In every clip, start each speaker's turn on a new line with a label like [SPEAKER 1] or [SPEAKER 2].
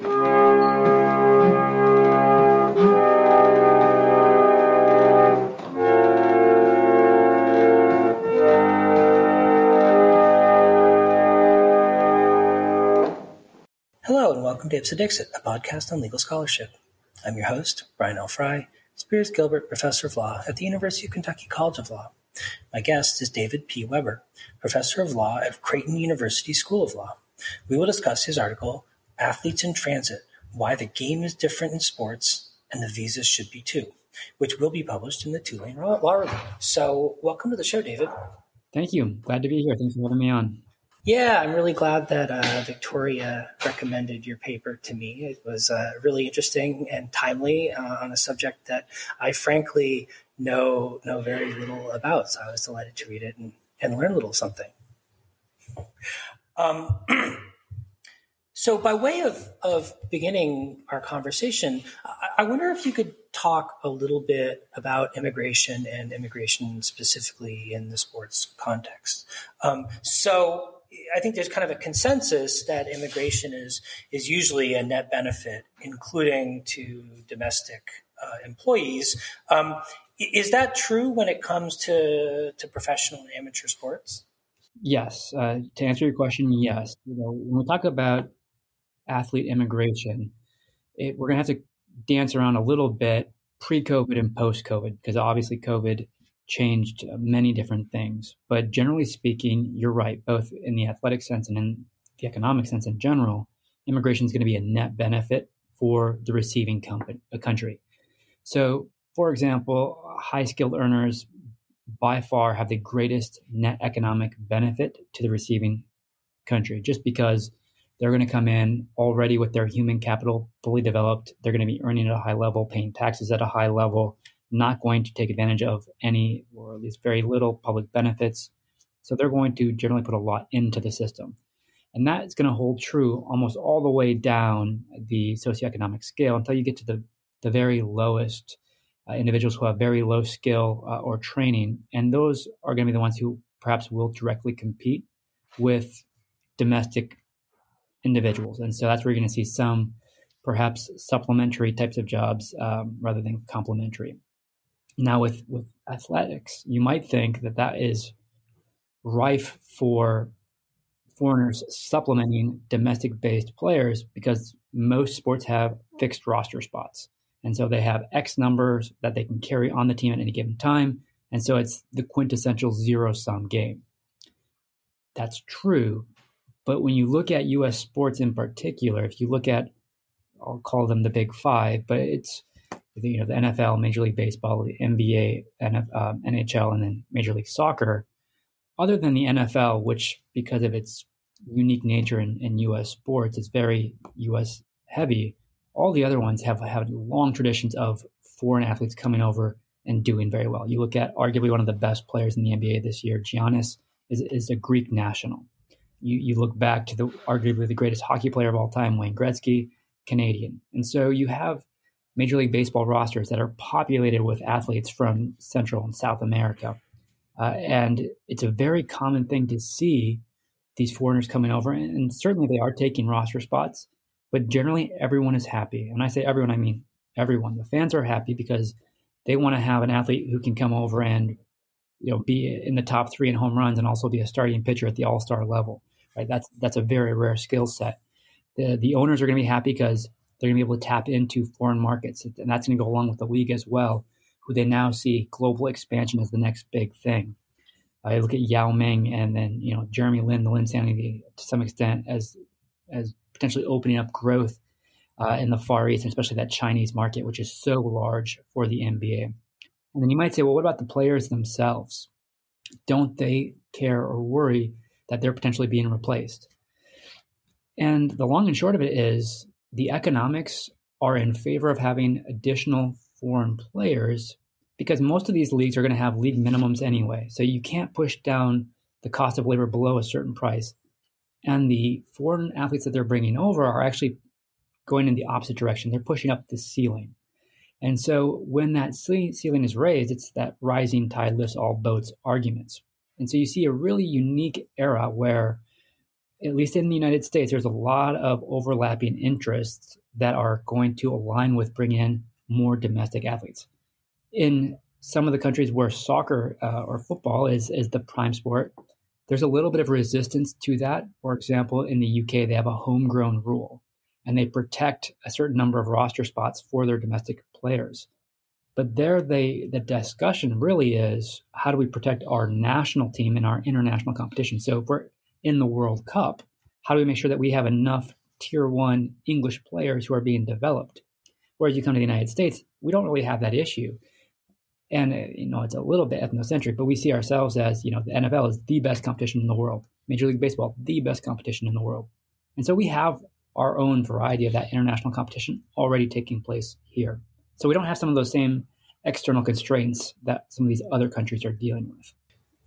[SPEAKER 1] Hello, and welcome to Ipse Dixit, a podcast on legal scholarship. I'm your host, Brian L. Frye, Spears Gilbert Professor of Law at the University of Kentucky College of Law. My guest is David P. Weber, Professor of Law at Creighton University School of Law. We will discuss his article, Athletes in Transit Why the Game is Different in Sports and the Visas Should Be Too, which will be published in the Tulane Law Review. So, welcome to the show, David.
[SPEAKER 2] Thank you. Glad to be here. Thanks for having me on.
[SPEAKER 1] Yeah, I'm really glad that uh, Victoria recommended your paper to me. It was uh, really interesting and timely uh, on a subject that I frankly know know very little about. So I was delighted to read it and, and learn a little something. Um, so, by way of, of beginning our conversation, I, I wonder if you could talk a little bit about immigration and immigration specifically in the sports context. Um, so, I think there's kind of a consensus that immigration is is usually a net benefit, including to domestic uh, employees. Um, is that true when it comes to to professional and amateur sports?
[SPEAKER 2] Yes. Uh, to answer your question, yes. You know, when we talk about athlete immigration, it, we're going to have to dance around a little bit pre-COVID and post-COVID because obviously COVID changed uh, many different things. But generally speaking, you're right, both in the athletic sense and in the economic sense in general, immigration is going to be a net benefit for the receiving company, a uh, country. So, for example, high skilled earners by far have the greatest net economic benefit to the receiving country just because they're going to come in already with their human capital fully developed. They're going to be earning at a high level, paying taxes at a high level, not going to take advantage of any or at least very little public benefits. So they're going to generally put a lot into the system. And that is going to hold true almost all the way down the socioeconomic scale until you get to the, the very lowest uh, individuals who have very low skill uh, or training. And those are going to be the ones who perhaps will directly compete with domestic individuals. And so that's where you're going to see some perhaps supplementary types of jobs um, rather than complementary. Now, with, with athletics, you might think that that is rife for foreigners supplementing domestic based players because most sports have fixed roster spots. And so they have X numbers that they can carry on the team at any given time. And so it's the quintessential zero sum game. That's true. But when you look at US sports in particular, if you look at, I'll call them the big five, but it's you know the NFL, Major League Baseball, the NBA, uh, NHL, and then Major League Soccer. Other than the NFL, which because of its unique nature in, in U.S. sports, is very U.S. heavy. All the other ones have have long traditions of foreign athletes coming over and doing very well. You look at arguably one of the best players in the NBA this year, Giannis, is, is a Greek national. You, you look back to the arguably the greatest hockey player of all time, Wayne Gretzky, Canadian. And so you have Major League Baseball rosters that are populated with athletes from Central and South America. Uh, and it's a very common thing to see these foreigners coming over, and certainly they are taking roster spots, but generally everyone is happy. And I say everyone, I mean everyone. The fans are happy because they want to have an athlete who can come over and you know be in the top three in home runs and also be a starting pitcher at the all star level. Right? That's that's a very rare skill set. The the owners are going to be happy because they're going to be able to tap into foreign markets. And that's going to go along with the league as well, who they now see global expansion as the next big thing. I look at Yao Ming and then, you know, Jeremy Lin, the Linsanity to some extent as, as potentially opening up growth uh, in the Far East, and especially that Chinese market, which is so large for the NBA. And then you might say, well, what about the players themselves? Don't they care or worry that they're potentially being replaced? And the long and short of it is the economics are in favor of having additional foreign players because most of these leagues are going to have league minimums anyway. So you can't push down the cost of labor below a certain price. And the foreign athletes that they're bringing over are actually going in the opposite direction. They're pushing up the ceiling. And so when that ceiling is raised, it's that rising tide lifts all boats arguments. And so you see a really unique era where at least in the United States, there's a lot of overlapping interests that are going to align with bringing in more domestic athletes. In some of the countries where soccer uh, or football is is the prime sport, there's a little bit of resistance to that. For example, in the UK, they have a homegrown rule, and they protect a certain number of roster spots for their domestic players. But there, they the discussion really is how do we protect our national team in our international competition? So if we're in the World Cup, how do we make sure that we have enough tier one English players who are being developed? Whereas you come to the United States, we don't really have that issue. And, uh, you know, it's a little bit ethnocentric, but we see ourselves as, you know, the NFL is the best competition in the world. Major League Baseball, the best competition in the world. And so we have our own variety of that international competition already taking place here. So we don't have some of those same external constraints that some of these other countries are dealing with.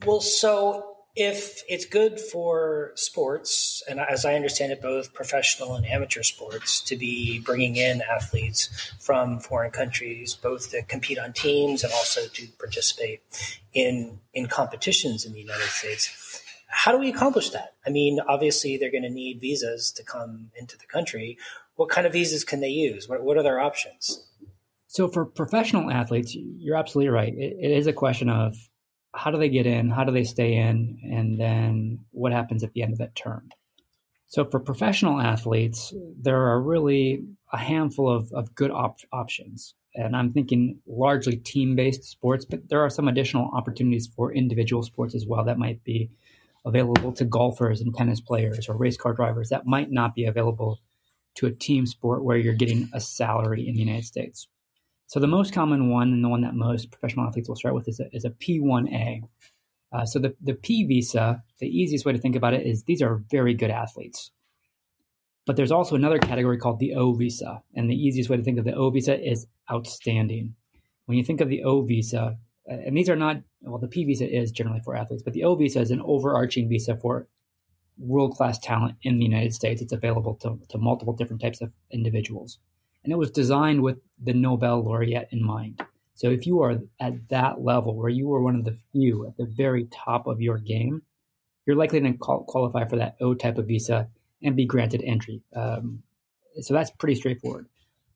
[SPEAKER 1] Well, so if it's good for sports, and as I understand it, both professional and amateur sports, to be bringing in athletes from foreign countries, both to compete on teams and also to participate in in competitions in the United States. How do we accomplish that? I mean, obviously, they're going to need visas to come into the country. What kind of visas can they use? What, what are their options?
[SPEAKER 2] So, for professional athletes, you're absolutely right. it, it is a question of how do they get in? How do they stay in? And then what happens at the end of that term? So for professional athletes, there are really a handful of, of good op- options. And I'm thinking largely team based sports, but there are some additional opportunities for individual sports as well that might be available to golfers and tennis players or race car drivers that might not be available to a team sport where you're getting a salary in the United States. So the most common one and the one that most professional athletes will start with is a, is a P1A. Uh, so the, the P visa, the easiest way to think about it is these are very good athletes. But there's also another category called the O visa. And the easiest way to think of the O visa is outstanding. When you think of the O visa, and these are not, well, the P visa is generally for athletes, but the O visa is an overarching visa for world class talent in the United States. It's available to, to multiple different types of individuals and it was designed with the Nobel laureate in mind. So if you are at that level where you are one of the few at the very top of your game, you're likely to qualify for that O type of visa and be granted entry. Um, so that's pretty straightforward.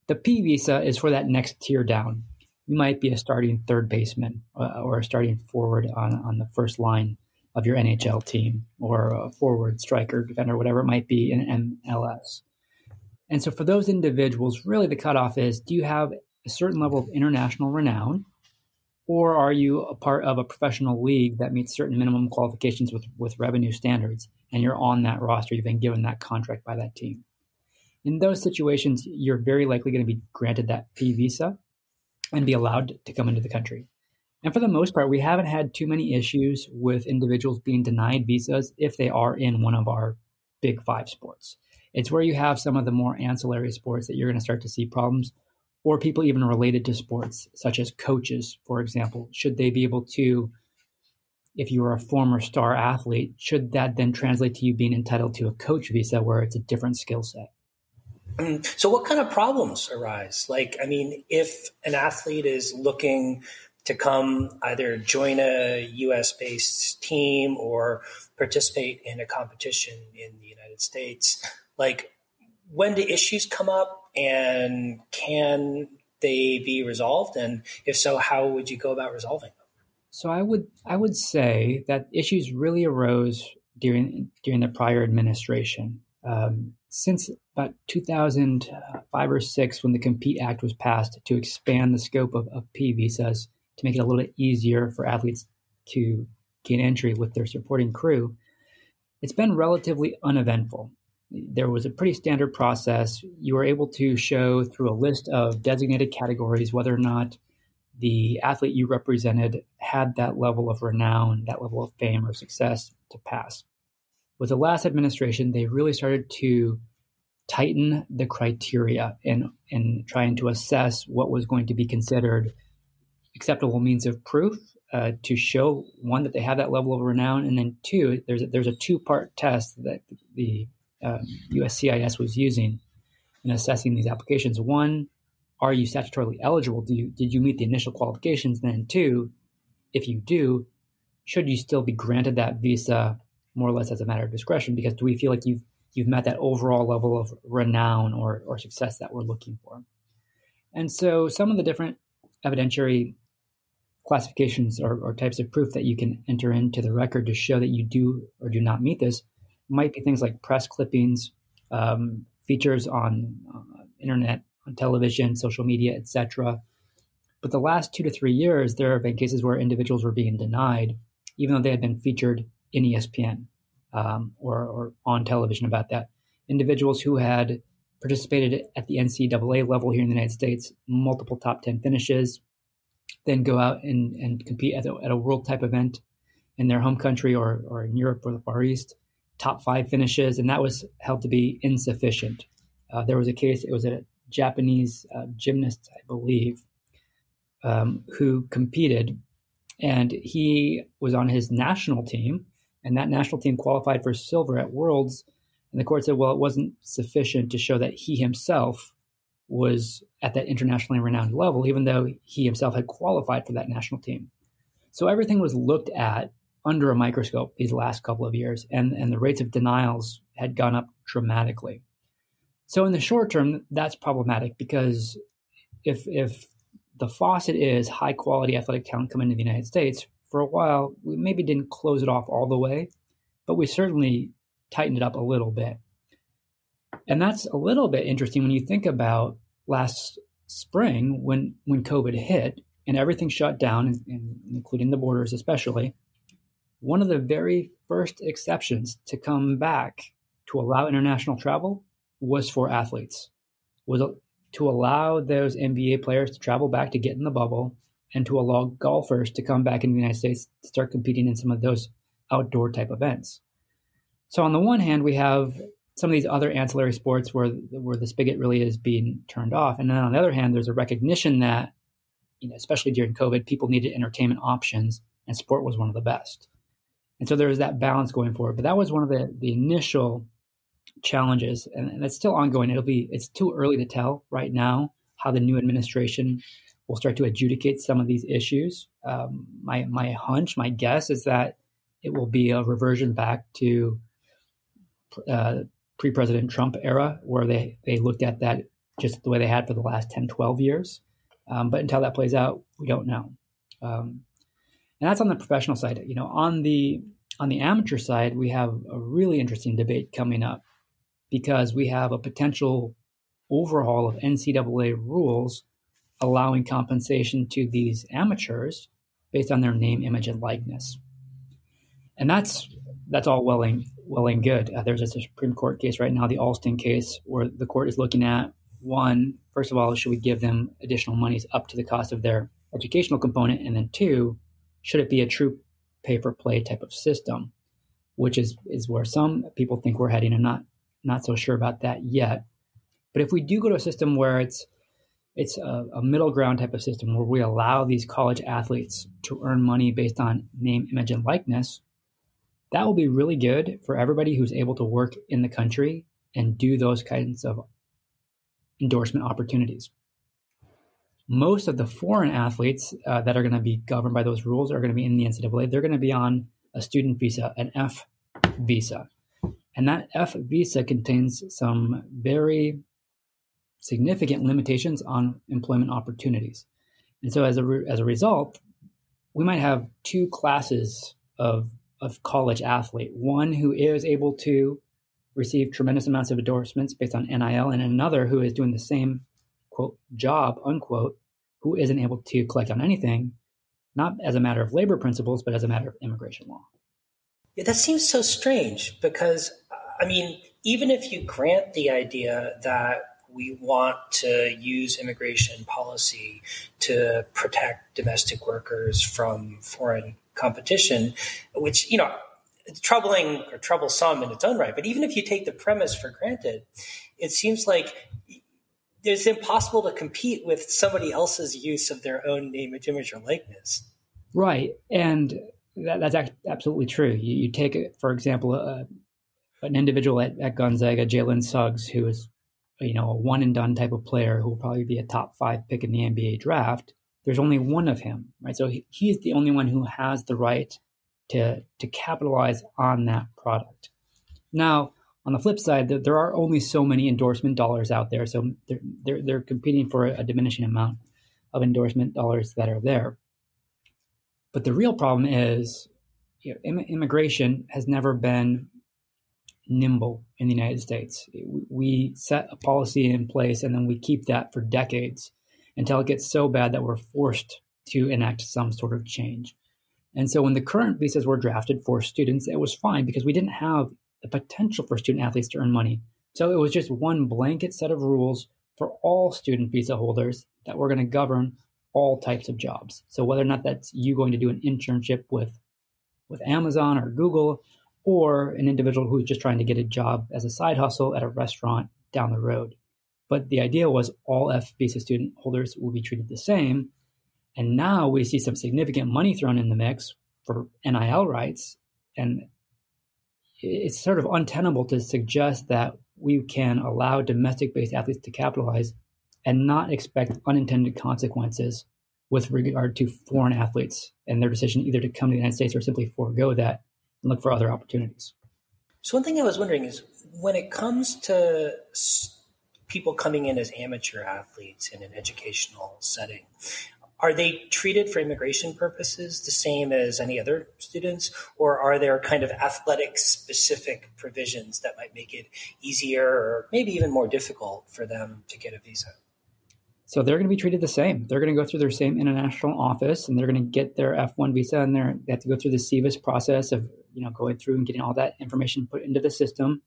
[SPEAKER 2] The P visa is for that next tier down. You might be a starting third baseman uh, or a starting forward on, on the first line of your NHL team or a forward striker, defender, whatever it might be in MLS. And so for those individuals, really the cutoff is do you have a certain level of international renown? Or are you a part of a professional league that meets certain minimum qualifications with, with revenue standards and you're on that roster, you've been given that contract by that team? In those situations, you're very likely going to be granted that P visa and be allowed to come into the country. And for the most part, we haven't had too many issues with individuals being denied visas if they are in one of our big five sports. It's where you have some of the more ancillary sports that you're going to start to see problems, or people even related to sports, such as coaches, for example. Should they be able to, if you are a former star athlete, should that then translate to you being entitled to a coach visa where it's a different skill set? Mm.
[SPEAKER 1] So, what kind of problems arise? Like, I mean, if an athlete is looking to come either join a US based team or participate in a competition in the United States, like when do issues come up and can they be resolved? And if so how would you go about resolving them?
[SPEAKER 2] So i would i would say that issues really arose during during the prior administration. Um, since about 2005 or 6 when the compete act was passed to expand the scope of, of p visas to make it a little bit easier for athletes to gain entry with their supporting crew it's been relatively uneventful there was a pretty standard process. You were able to show through a list of designated categories whether or not the athlete you represented had that level of renown, that level of fame or success to pass. With the last administration, they really started to tighten the criteria and and trying to assess what was going to be considered acceptable means of proof uh, to show one that they have that level of renown, and then two, there's a, there's a two part test that the um, USCIS was using in assessing these applications. One, are you statutorily eligible? Do you, did you meet the initial qualifications? Then two, if you do, should you still be granted that visa more or less as a matter of discretion because do we feel like you've you've met that overall level of renown or, or success that we're looking for? And so some of the different evidentiary classifications or, or, types of proof that you can enter into the record to show that you do or do not meet this might be things like press clippings, um, features on uh, internet, on television, social media, etc. But the last two to three years, there have been cases where individuals were being denied, even though they had been featured in ESPN um, or, or on television about that. Individuals who had participated at the NCAA level here in the United States, multiple top 10 finishes, then go out and, and compete at a, at a world type event in their home country or, or in Europe or the Far East, top five finishes, and that was held to be insufficient. Uh, there was a case, it was a Japanese uh, gymnast, I believe, um, who competed, and he was on his national team, and that national team qualified for silver at Worlds. And the court said, well, it wasn't sufficient to show that he himself was at that internationally renowned level, even though he himself had qualified for that national team. So everything was looked at under a microscope these last couple of years, and, and the rates of denials had gone up dramatically. So in the short term, that's problematic because if if the faucet is high quality athletic talent coming to the United States, for a while we maybe didn't close it off all the way, but we certainly tightened it up a little bit. And that's a little bit interesting when you think about last spring when when COVID hit and everything shut down, including the borders especially. One of the very first exceptions to come back to allow international travel was for athletes, was to allow those NBA players to travel back to get in the bubble and to allow golfers to come back in the United States to start competing in some of those outdoor type events. So on the one hand, we have some of these other ancillary sports where where the spigot really is being turned off, and then on the other hand, there's a recognition that you know, especially during COVID, people needed entertainment options, and sport was one of the best. And so there was that balance going forward. But that was one of the the initial challenges, and, and it's still ongoing. It'll be it's too early to tell right now how the new administration will start to adjudicate some of these issues. Um, my my hunch, my guess is that it will be a reversion back to uh, pre-president Trump era, where they they looked at that just the way they had for the last 10, 12 years. Um, but until that plays out, we don't know. Um, and that's on the professional side. You know, on the on the amateur side, we have a really interesting debate coming up because we have a potential overhaul of NCAA rules allowing compensation to these amateurs based on their name, image, and likeness. And that's that's all well and well and good. Uh, there's a Supreme Court case right now, the Alston case, where the court is looking at one, first of all, should we give them additional monies up to the cost of their educational component, and then two, should it be a true pay for play type of system, which is is where some people think we're heading. I'm not not so sure about that yet. But if we do go to a system where it's it's a, a, middle ground type of system where we allow these college athletes to earn money based on name, image, and likeness, that will be really good for everybody who's able to work in the country and do those kinds of endorsement opportunities most of the foreign athletes uh, that are going to be governed by those rules are going to be in the NCAA. They're going to be on a student visa, an F visa. And that F visa contains some very significant limitations on employment opportunities. And so as a, re- as a result, we might have two classes of, of college athlete one who is able to receive tremendous amounts of endorsements based on NIL, and another who is doing the same quote job unquote who isn't able to collect on anything not as a matter of labor principles but as a matter of immigration law.
[SPEAKER 1] Yeah, that seems so strange because i mean even if you grant the idea that we want to use immigration policy to protect domestic workers from foreign competition which you know it's troubling or troublesome in its own right but even if you take the premise for granted it seems like it's impossible to compete with somebody else's use of their own name, image, or likeness.
[SPEAKER 2] Right, and that, that's absolutely true. You, you take, for example, an individual at, at Gonzaga, Jalen Suggs, who is you know a one and done type of player who will probably be a top five pick in the NBA draft. There's only one of him, right? So he, he's the only one who has the right to to capitalize on that product. Now, on the flip side, there are only so many endorsement dollars out there, so they're they're, they're competing for a diminishing amount of endorsement dollars that are there. But the real problem is, you know, Im- immigration has never been nimble in the United States. We set a policy in place and then we keep that for decades until it gets so bad that we're forced to enact some sort of change. And so when the current visas were drafted for students, it was fine because we didn't have the potential for student athletes to earn money. So it was just one blanket set of rules for all student visa holders that were going to govern all types of jobs. So whether or not that's you going to do an internship with with Amazon or Google or an individual who's just trying to get a job as a side hustle at a restaurant down the road. But the idea was all F visa student holders will be treated the same. And now we see some significant money thrown in the mix for NIL rights. And it's sort of untenable to suggest that we can allow domestic based athletes to capitalize and not expect unintended consequences with regard to foreign athletes and their decision either to come to the United States or simply forego that and look for other opportunities.
[SPEAKER 1] So, one thing I was wondering is when it comes to people coming in as amateur athletes in an educational setting, are they treated for immigration purposes the same as any other students, or are there kind of athletic specific provisions that might make it easier or maybe even more difficult for them to get a visa?
[SPEAKER 2] So they're going to be treated the same. They're going to go through their same international office, and they're going to get their F1 visa, and they have to go through the SEVIS process of you know going through and getting all that information put into the system.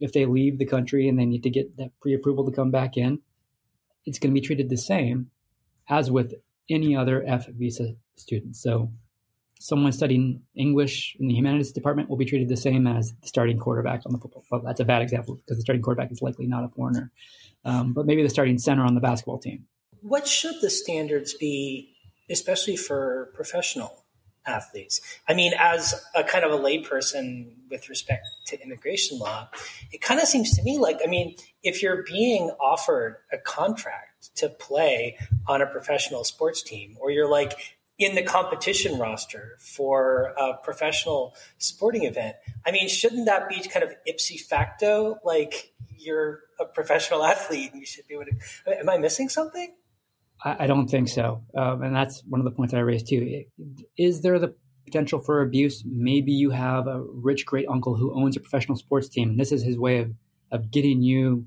[SPEAKER 2] If they leave the country and they need to get that pre-approval to come back in, it's going to be treated the same as with any other F visa student. So someone studying English in the humanities department will be treated the same as the starting quarterback on the football. Well, that's a bad example because the starting quarterback is likely not a foreigner, um, but maybe the starting center on the basketball team.
[SPEAKER 1] What should the standards be, especially for professional athletes? I mean, as a kind of a layperson with respect to immigration law, it kind of seems to me like, I mean, if you're being offered a contract to play on a professional sports team, or you're like in the competition roster for a professional sporting event. I mean, shouldn't that be kind of ipso facto like you're a professional athlete and you should be able to? Am I missing something?
[SPEAKER 2] I, don't think so, um, and that's one of the points I raised too. Is there the potential for abuse? Maybe you have a rich great uncle who owns a professional sports team, and this is his way of of getting you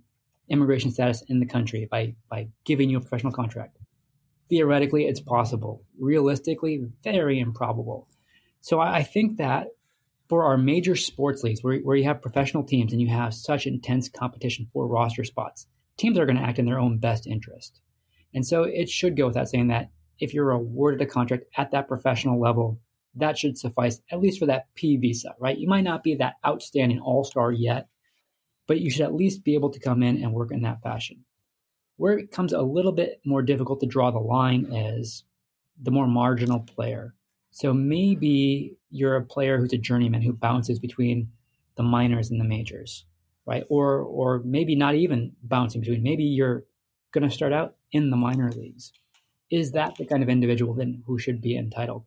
[SPEAKER 2] immigration status in the country by by giving you a professional contract theoretically it's possible. Realistically, very improbable. So I think that for our major sports leagues where, where you have professional teams and you have such intense competition for roster spots, teams are going to act in their own best interest. And so it should go without saying that if you're awarded a contract at that professional level, that should suffice at least for that P visa, right? You might not be that outstanding all star yet, but you should at least be able to come in and work in that fashion. Where it becomes a little bit more difficult to draw the line is the more marginal player. So maybe you're a player who's a journeyman who bounces between the minors and the majors, right? Or or maybe not even bouncing between. Maybe you're going to start out in the minor leagues. Is that the kind of individual then who should be entitled?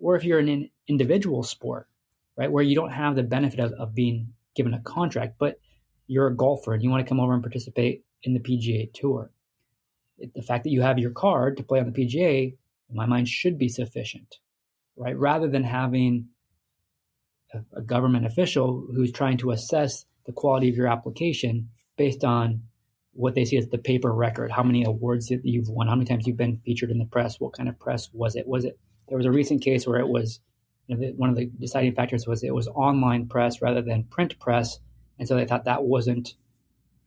[SPEAKER 2] Or if you're in an individual sport, right, where you don't have the benefit of, of being given a contract, but you're a golfer and you want to come over and participate in the PGA Tour. The fact that you have your card to play on the PGA, in my mind, should be sufficient, right? Rather than having a, a government official who's trying to assess the quality of your application based on what they see as the paper record, how many awards that you've won, how many times you've been featured in the press, what kind of press was it? Was it there was a recent case where it was you know, one of the deciding factors was it was online press rather than print press, and so they thought that wasn't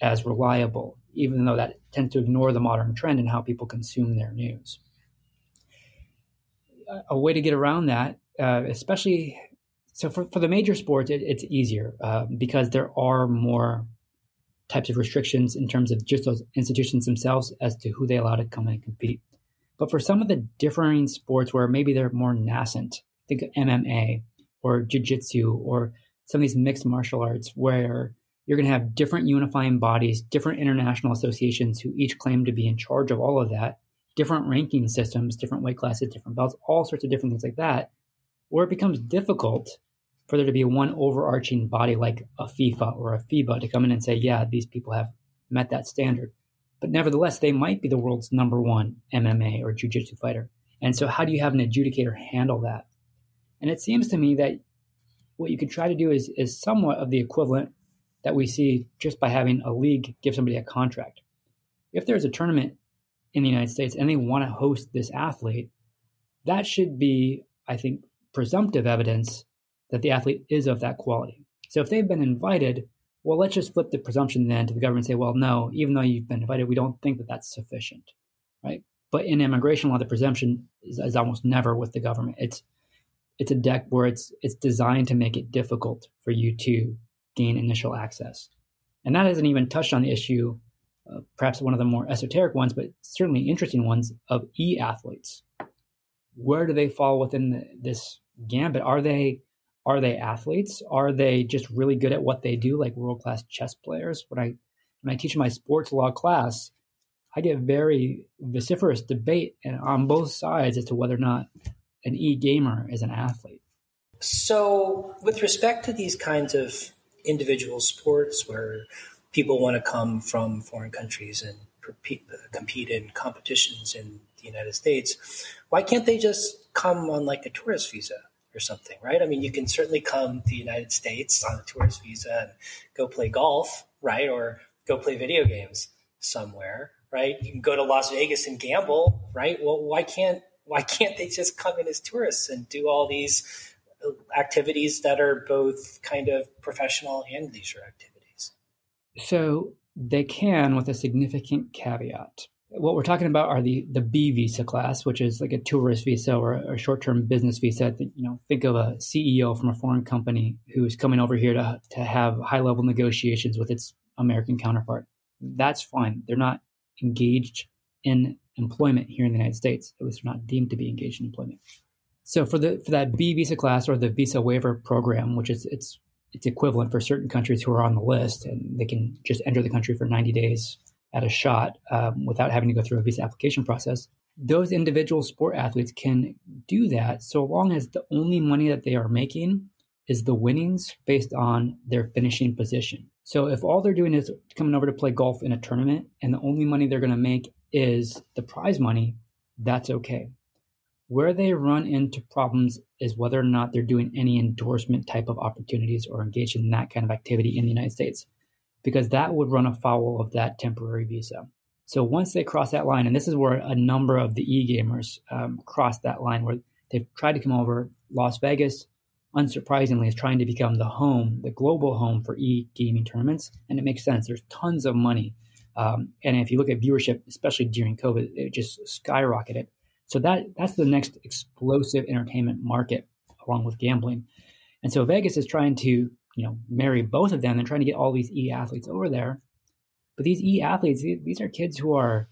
[SPEAKER 2] as reliable even though that tends to ignore the modern trend in how people consume their news. A way to get around that, uh, especially so for, for the major sports, it, it's easier uh, because there are more types of restrictions in terms of just those institutions themselves as to who they allow to come and compete. But for some of the differing sports where maybe they're more nascent, think of MMA or jiu-jitsu or some of these mixed martial arts where you're going to have different unifying bodies, different international associations who each claim to be in charge of all of that, different ranking systems, different weight classes, different belts, all sorts of different things like that. where it becomes difficult for there to be one overarching body like a FIFA or a FIBA to come in and say, yeah, these people have met that standard. But nevertheless, they might be the world's number one MMA or jiu-jitsu fighter. And so how do you have an adjudicator handle that? And it seems to me that what you could try to do is, is somewhat of the equivalent that we see just by having a league give somebody a contract. If there's a tournament in the United States and they want to host this athlete, that should be, I think, presumptive evidence that the athlete is of that quality. So if they've been invited, well, let's just flip the presumption then to the government and say, well, no, even though you've been invited, we don't think that that's sufficient, right? But in immigration law, the presumption is, is almost never with the government. It's it's a deck where it's it's designed to make it difficult for you to gain initial access, and that hasn't even touched on the issue, uh, perhaps one of the more esoteric ones, but certainly interesting ones of e athletes. Where do they fall within the, this gambit? Are they are they athletes? Are they just really good at what they do, like world class chess players? When I when I teach my sports law class, I get very vociferous debate and on both sides as to whether or not an e gamer is an athlete.
[SPEAKER 1] So, with respect to these kinds of individual sports where people want to come from foreign countries and compete in competitions in the United States, why can't they just come on like a tourist visa? Or something, right? I mean, you can certainly come to the United States on a tourist visa and go play golf, right? Or go play video games somewhere, right? You can go to Las Vegas and gamble, right? Well, why can't why can't they just come in as tourists and do all these activities that are both kind of professional and leisure activities?
[SPEAKER 2] So they can with a significant caveat what we're talking about are the the B visa class, which is like a tourist visa or a, short term business visa. You know, think of a CEO from a foreign company who's coming over here to to have high level negotiations with its American counterpart. That's fine. They're not engaged in employment here in the United States. At least they're not deemed to be engaged in employment. So for the for that B visa class or the visa waiver program, which is it's it's equivalent for certain countries who are on the list and they can just enter the country for 90 days at a shot um, without having to go through a visa application process. Those individual sport athletes can do that so long as the only money that they are making is the winnings based on their finishing position. So if all they're doing is coming over to play golf in a tournament and the only money they're going to make is the prize money, that's okay. Where they run into problems is whether or not they're doing any endorsement type of opportunities or engaged in that kind of activity in the United States because that would run afoul of that temporary visa. So once they cross that line, and this is where a number of the e-gamers um, cross that line, where they've tried to come over, Las Vegas, unsurprisingly, is trying to become the home, the global home for e-gaming tournaments, and it makes sense. There's tons of money, um, and if you look at viewership, especially during COVID, it just skyrocketed. So that that's the next explosive entertainment market, along with gambling. And so Vegas is trying to you know marry both of them and trying to get all these e athletes over there. But these e athletes, these are kids who are,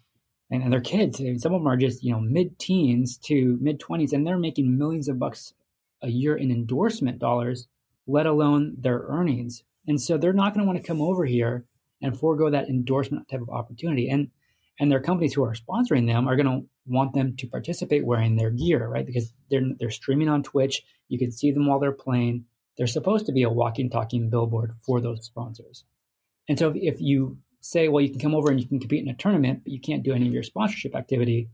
[SPEAKER 2] and, and they're kids. Some of them are just you know mid teens to mid twenties, and they're making millions of bucks a year in endorsement dollars, let alone their earnings. And so they're not going to want to come over here and forego that endorsement type of opportunity. And and their companies who are sponsoring them are going to want them to participate wearing their gear, right? Because they're they're streaming on Twitch. You can see them while they're playing they're supposed to be a walking, talking billboard for those sponsors. And so if you say, well, you can come over and you can compete in a tournament, but you can't do any of your sponsorship activity,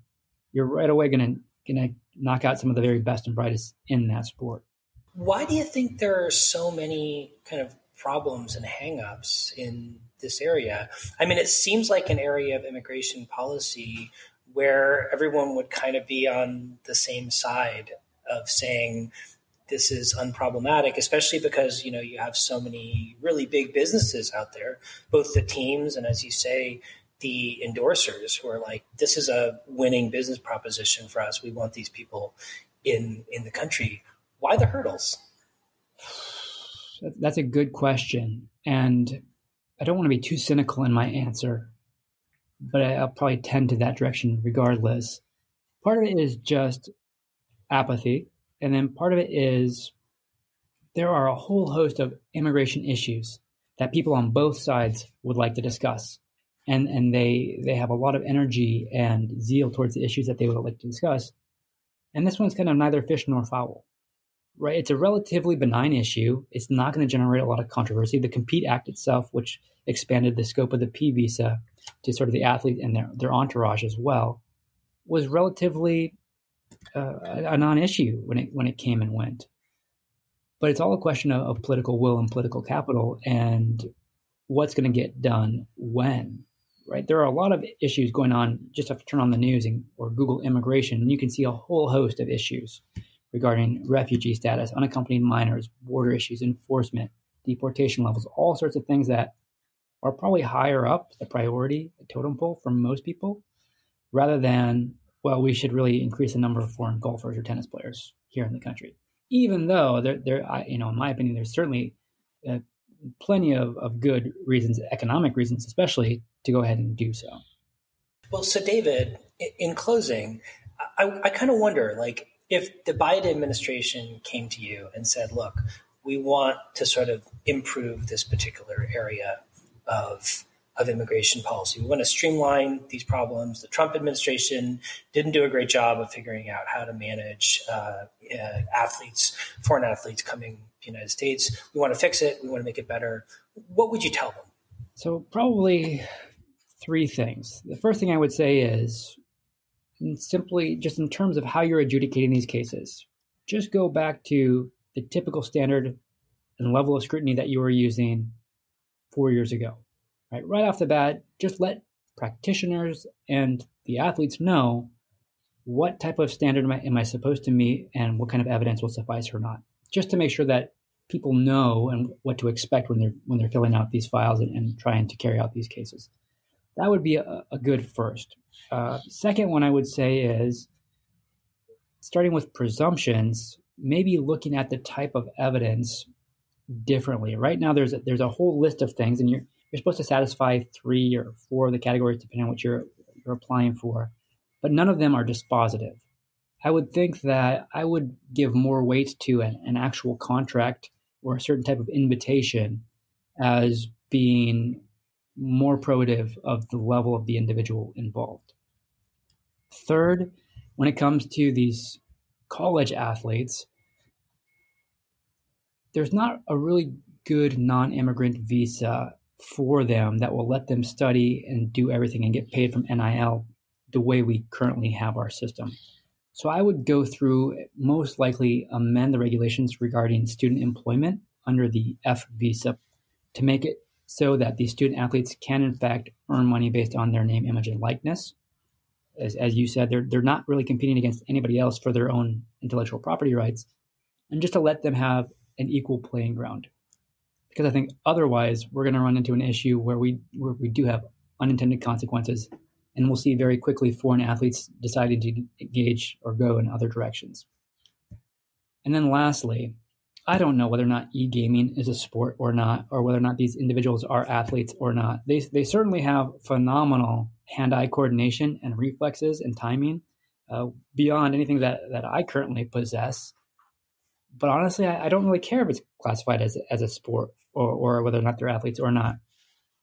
[SPEAKER 2] you're right away going to going to knock out some of the very best and brightest in that sport.
[SPEAKER 1] Why do you think there are so many kind of problems and hangups in this area? I mean, it seems like an area of immigration policy where everyone would kind of be on the same side of saying, this is unproblematic, especially because you know you have so many really big businesses out there, both the teams and as you say, the endorsers who are like, this is a winning business proposition for us. We want these people in in the country. Why the hurdles?
[SPEAKER 2] That's a good question, and I don't want to be too cynical in my answer, but I'll probably tend to that direction regardless. Part of it is just apathy and then part of it is there are a whole host of immigration issues that people on both sides would like to discuss. And, and they, they have a lot of energy and zeal towards the issues that they would like to discuss. And this one's kind of neither fish nor fowl. right? It's a relatively benign issue. It's not going to generate a lot of controversy. The Compete Act itself, which expanded the scope of the P visa to sort of the athlete and their, their entourage as well, was relatively uh, a non-issue when it when it came and went. But it's all a question of, of political will and political capital, and what's going to get done when. Right, there are a lot of issues going on. Just have to turn on the news and, or Google immigration, and you can see a whole host of issues regarding refugee status, unaccompanied minors, border issues, enforcement, deportation levels, all sorts of things that are probably higher up the priority totem pole for most people, rather than well, we should really increase the number of foreign golfers or tennis players here in the country. Even though there, there, you know, in my opinion, there's certainly uh, plenty of, of good reasons, economic reasons especially, to go ahead and do so.
[SPEAKER 1] Well, so David, in closing, I, I kind of wonder, like, if the Biden administration came to you and said, "Look, we want to sort of improve this particular area of of immigration policy. We want to streamline these problems. The Trump administration didn't do a great job of figuring out how to manage uh, uh, athletes, foreign athletes coming to the United States. We want to fix it. We want to make it better. What would you tell them?
[SPEAKER 2] So, probably three things. The first thing I would say is simply just in terms of how you're adjudicating these cases, just go back to the typical standard and level of scrutiny that you were using four years ago right? Right off the bat, just let practitioners and the athletes know what type of standard am I, am I supposed to meet and what kind of evidence will suffice or not, just to make sure that people know and what to expect when they're when they're filling out these files and, and trying to carry out these cases. That would be a, a good first. Uh, second one I would say is starting with presumptions, maybe looking at the type of evidence differently. Right now, there's a, there's a whole list of things, and you're you're supposed to satisfy three or four of the categories depending on what you're you're applying for, but none of them are dispositive. I would think that I would give more weight to an, an actual contract or a certain type of invitation as being more probative of the level of the individual involved. Third, when it comes to these college athletes, there's not a really good non immigrant visa for them that will let them study and do everything and get paid from NIL the way we currently have our system. So I would go through, most likely amend the regulations regarding student employment under the F visa to make it so that these student athletes can in fact earn money based on their name, image, and likeness. As, as you said, they're, they're not really competing against anybody else for their own intellectual property rights, and just to let them have an equal playing ground because I think otherwise we're going to run into an issue where we where we do have unintended consequences, and we'll see very quickly foreign athletes deciding to engage or go in other directions. And then lastly, I don't know whether or not e-gaming is a sport or not, or whether or not these individuals are athletes or not. They they certainly have phenomenal hand-eye coordination and reflexes and timing uh, beyond anything that that I currently possess but honestly, I, I, don't really care if it's classified as as a sport or, or whether or not they're athletes or not.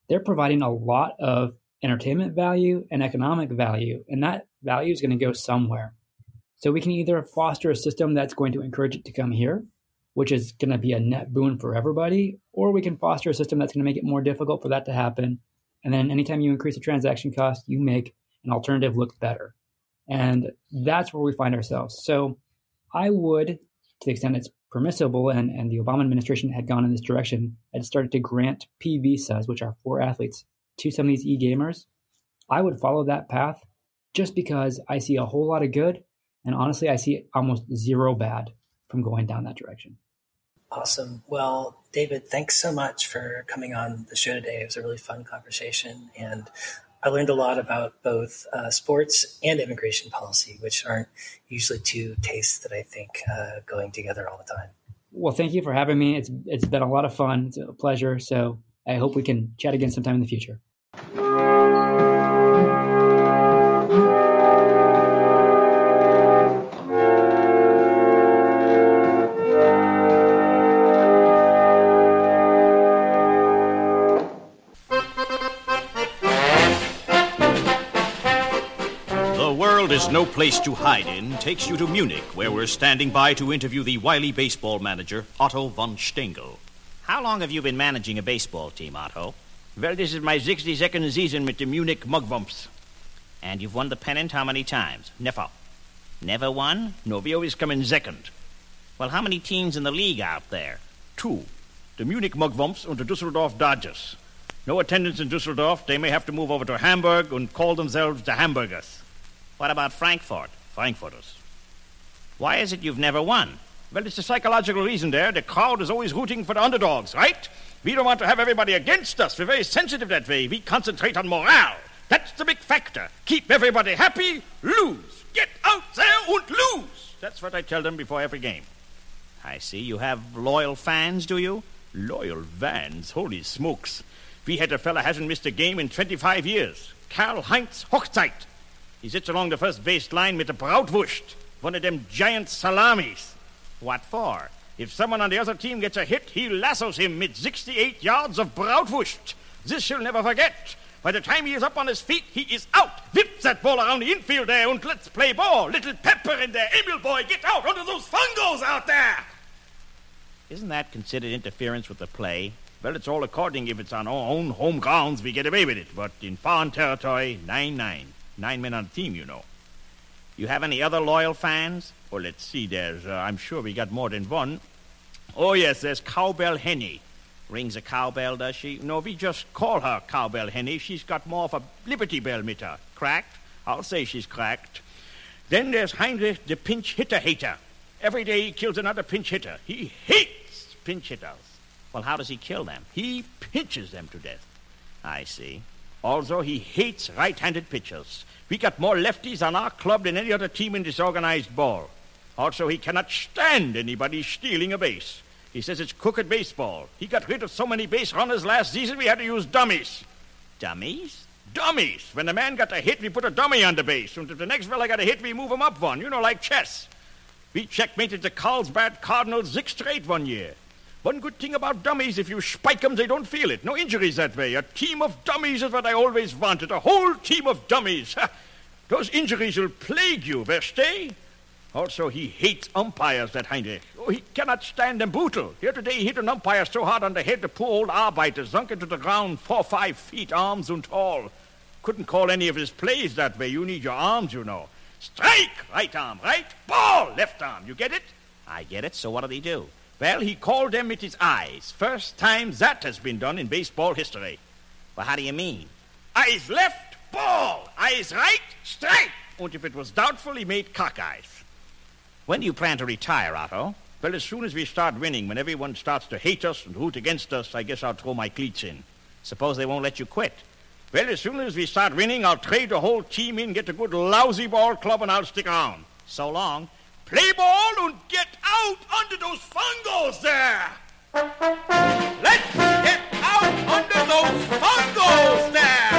[SPEAKER 2] They're providing a lot of entertainment value and economic value, and that value is going to go somewhere. So we can either foster a system that's going to encourage it to come here, which is going to be a net boon for everybody, or we can foster a system that's going to make it more difficult for that to happen. And then anytime you increase the transaction cost, you make an alternative look better. And that's where we find ourselves. So I would to the extent it's permissible and, and the Obama administration had gone in this direction, had started to grant P visas, which are for athletes, to some of these e gamers, I would follow that path just because I see a whole lot of good. And honestly, I see almost zero bad from going down that direction.
[SPEAKER 1] Awesome. Well, David, thanks so much for coming on the show today. It was a really fun conversation. And I learned a lot about both uh, sports and immigration policy, which aren't usually two tastes that I think uh, going together all the time.
[SPEAKER 2] Well, thank you for having me. It's it's been a lot of fun. It's a pleasure. So I hope we can chat again sometime in the future.
[SPEAKER 3] Is no place to hide in takes you to Munich, where we're standing by to interview the wily baseball manager, Otto von Stengel.
[SPEAKER 4] How long have you been managing a baseball team, Otto?
[SPEAKER 5] Well, this is my 62nd season with the Munich Mugwumps.
[SPEAKER 4] And you've won the pennant how many times?
[SPEAKER 5] Never.
[SPEAKER 4] Never won?
[SPEAKER 5] No, we always come in second.
[SPEAKER 4] Well, how many teams in the league out there?
[SPEAKER 5] Two. The Munich Mugwumps and the Dusseldorf Dodgers. No attendance in Dusseldorf. They may have to move over to Hamburg and call themselves the Hamburgers.
[SPEAKER 4] What about Frankfurt?
[SPEAKER 5] Frankfurters.
[SPEAKER 4] Why is it you've never won?
[SPEAKER 5] Well, it's a psychological reason there. The crowd is always rooting for the underdogs, right? We don't want to have everybody against us. We're very sensitive that way. We concentrate on morale. That's the big factor. Keep everybody happy, lose. Get out there and lose. That's what I tell them before every game.
[SPEAKER 4] I see. You have loyal fans, do you?
[SPEAKER 5] Loyal fans? Holy smokes. We had a fella hasn't missed a game in 25 years. Karl Heinz Hochzeit. He sits along the first base line with a Brautwurst, one of them giant salamis.
[SPEAKER 4] What for?
[SPEAKER 5] If someone on the other team gets a hit, he lassos him with 68 yards of Brautwurst. This he'll never forget. By the time he is up on his feet, he is out. Whips that ball around the infield there and let's play ball. Little Pepper in there. Emil boy, get out under those fungos out there.
[SPEAKER 4] Isn't that considered interference with the play?
[SPEAKER 5] Well, it's all according. If it's on our own home grounds, we get away with it. But in foreign territory, 9 9. Nine men on a team, you know.
[SPEAKER 4] You have any other loyal fans?
[SPEAKER 5] Well, let's see. There's, uh, I'm sure we got more than one. Oh, yes, there's Cowbell Henny.
[SPEAKER 4] Rings a cowbell, does she?
[SPEAKER 5] No, we just call her Cowbell Henny. She's got more of a Liberty Bell meter. Cracked? I'll say she's cracked. Then there's Heinrich, the pinch hitter hater. Every day he kills another pinch hitter. He hates pinch hitters.
[SPEAKER 4] Well, how does he kill them?
[SPEAKER 5] He pinches them to death.
[SPEAKER 4] I see.
[SPEAKER 5] Also, he hates right handed pitchers. We got more lefties on our club than any other team in disorganized ball. Also, he cannot stand anybody stealing a base. He says it's crooked baseball. He got rid of so many base runners last season we had to use dummies.
[SPEAKER 4] Dummies?
[SPEAKER 5] Dummies! When the man got a hit, we put a dummy on the base. And if the next fella got a hit, we move him up one. You know, like chess. We checkmated the Carlsbad Cardinals six straight one year. One good thing about dummies, if you spike them, they don't feel it. No injuries that way. A team of dummies is what I always wanted. A whole team of dummies. Those injuries will plague you, versteh? Also, he hates umpires, that Heinrich. Oh, he cannot stand them brutal. Here today he hit an umpire so hard on the head the poor old arbiter sunk into the ground four or five feet, arms and tall. Couldn't call any of his plays that way. You need your arms, you know. Strike! Right arm, right? Ball! Left arm. You get it?
[SPEAKER 4] I get it. So what did he do?
[SPEAKER 5] Well, he called them with his eyes. First time that has been done in baseball history.
[SPEAKER 4] Well, how do you mean?
[SPEAKER 5] Eyes left, ball. Eyes right, strike. And if it was doubtful, he made cock eyes.
[SPEAKER 4] When do you plan to retire, Otto?
[SPEAKER 5] Well, as soon as we start winning, when everyone starts to hate us and hoot against us, I guess I'll throw my cleats in.
[SPEAKER 4] Suppose they won't let you quit.
[SPEAKER 5] Well, as soon as we start winning, I'll trade the whole team in, get a good lousy ball club, and I'll stick around.
[SPEAKER 4] So long.
[SPEAKER 5] Play ball and get out under those fungos there. Let's get out under those fungos there.